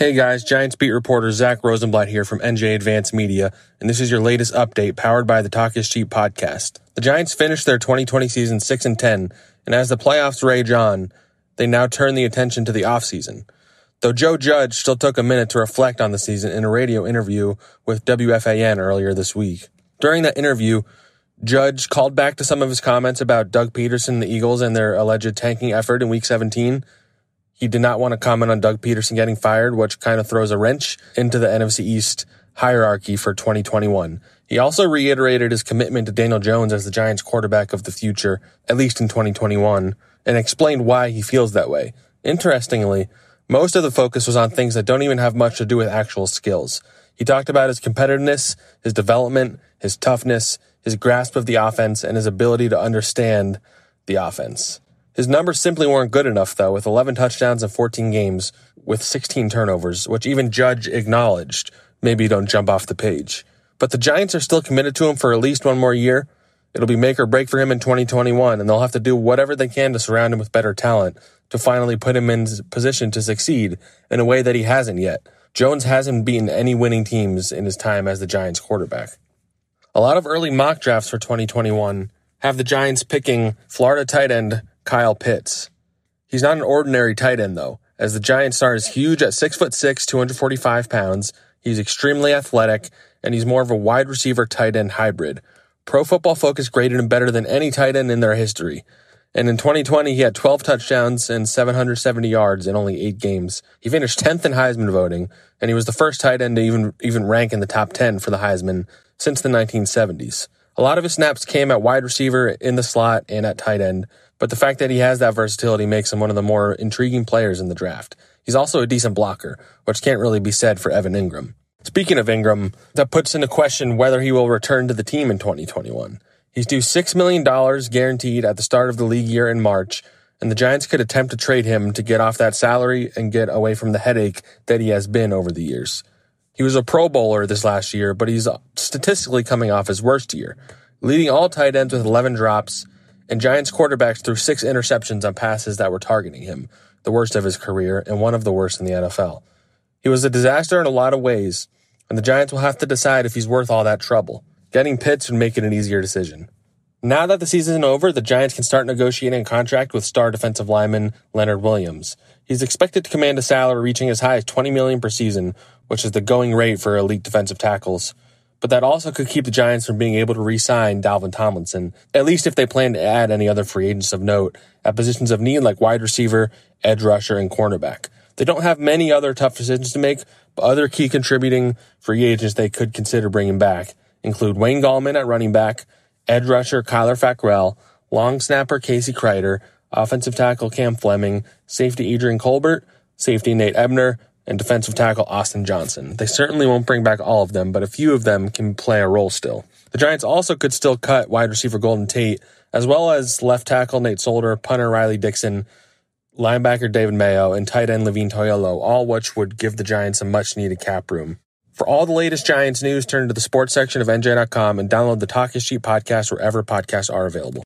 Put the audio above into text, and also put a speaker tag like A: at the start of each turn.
A: Hey guys, Giants beat reporter Zach Rosenblatt here from NJ Advance Media, and this is your latest update powered by the Talk is Cheap podcast. The Giants finished their 2020 season 6 and 10, and as the playoffs rage on, they now turn the attention to the offseason. Though Joe Judge still took a minute to reflect on the season in a radio interview with WFAN earlier this week. During that interview, Judge called back to some of his comments about Doug Pederson the Eagles and their alleged tanking effort in week 17 he did not want to comment on Doug Pederson getting fired, which kind of throws a wrench into the NFC East hierarchy for 2021. He also reiterated his commitment to Daniel Jones as the Giants quarterback of the future, at least in 2021, and explained why he feels that way. Interestingly, most of the focus was on things that don't even have much to do with actual skills. He talked about his competitiveness, his development, his toughness, his grasp of the offense, and his ability to understand the offense. His numbers simply weren't good enough, though, with 11 touchdowns in 14 games with 16 turnovers, which even Judge acknowledged maybe don't jump off the page. But the Giants are still committed to him for at least one more year. It'll be make or break for him in 2021, and they'll have to do whatever they can to surround him with better talent to finally put him in position to succeed in a way that he hasn't yet. Jones hasn't beaten any winning teams in his time as the Giants quarterback. A lot of early mock drafts for 2021 have the Giants picking Florida tight end Kyle Pitts. He's not an ordinary tight end though, as the Giant star is huge at 6'6", 245 pounds. He's extremely athletic, and he's more of a wide receiver tight end hybrid. Pro Football Focus graded him better than any tight end in their history. And in 2020, he had 12 touchdowns and 770 yards in only eight games. He finished 10th in Heisman voting, and he was the first tight end to even, even rank in the top 10 for the Heisman since the 1970s. A lot of his snaps came at wide receiver, in the slot, and at tight end, but the fact that he has that versatility makes him one of the more intriguing players in the draft. He's also a decent blocker, which can't really be said for Evan Engram. Speaking of Engram, that puts into question whether he will return to the team in 2021. He's due $6 million guaranteed at the start of the league year in March, and the Giants could attempt to trade him to get off that salary and get away from the headache that he has been over the years. He was a Pro Bowler this last year, but he's statistically coming off his worst year, leading all tight ends with 11 drops and Giants quarterbacks threw six interceptions on passes that were targeting him, the worst of his career and one of the worst in the NFL. He was a disaster in a lot of ways, and the Giants will have to decide if he's worth all that trouble. Getting Pitts would make it an easier decision. Now that the season is over, the Giants can start negotiating a contract with star defensive lineman Leonard Williams. He's expected to command a salary reaching as high as 20 million per season, which is the going rate for elite defensive tackles but that also could keep the Giants from being able to re-sign Dalvin Tomlinson, at least if they plan to add any other free agents of note at positions of need like wide receiver, edge rusher, and cornerback. They don't have many other tough decisions to make, but other key contributing free agents they could consider bringing back include Wayne Gallman at running back, edge rusher Kyler Fackrell, long snapper Casey Kreiter, offensive tackle Cam Fleming, safety Adrian Colbert, safety Nate Ebner, and defensive tackle Austin Johnson. They certainly won't bring back all of them, but a few of them can play a role still. The Giants also could still cut wide receiver Golden Tate, as well as left tackle Nate Solder, punter Riley Dixon, linebacker David Mayo, and tight end Levine Toilolo, all which would give the Giants a much needed cap room. For all the latest Giants news, turn to the sports section of NJ.com and download the Talk is Cheap podcast wherever podcasts are available.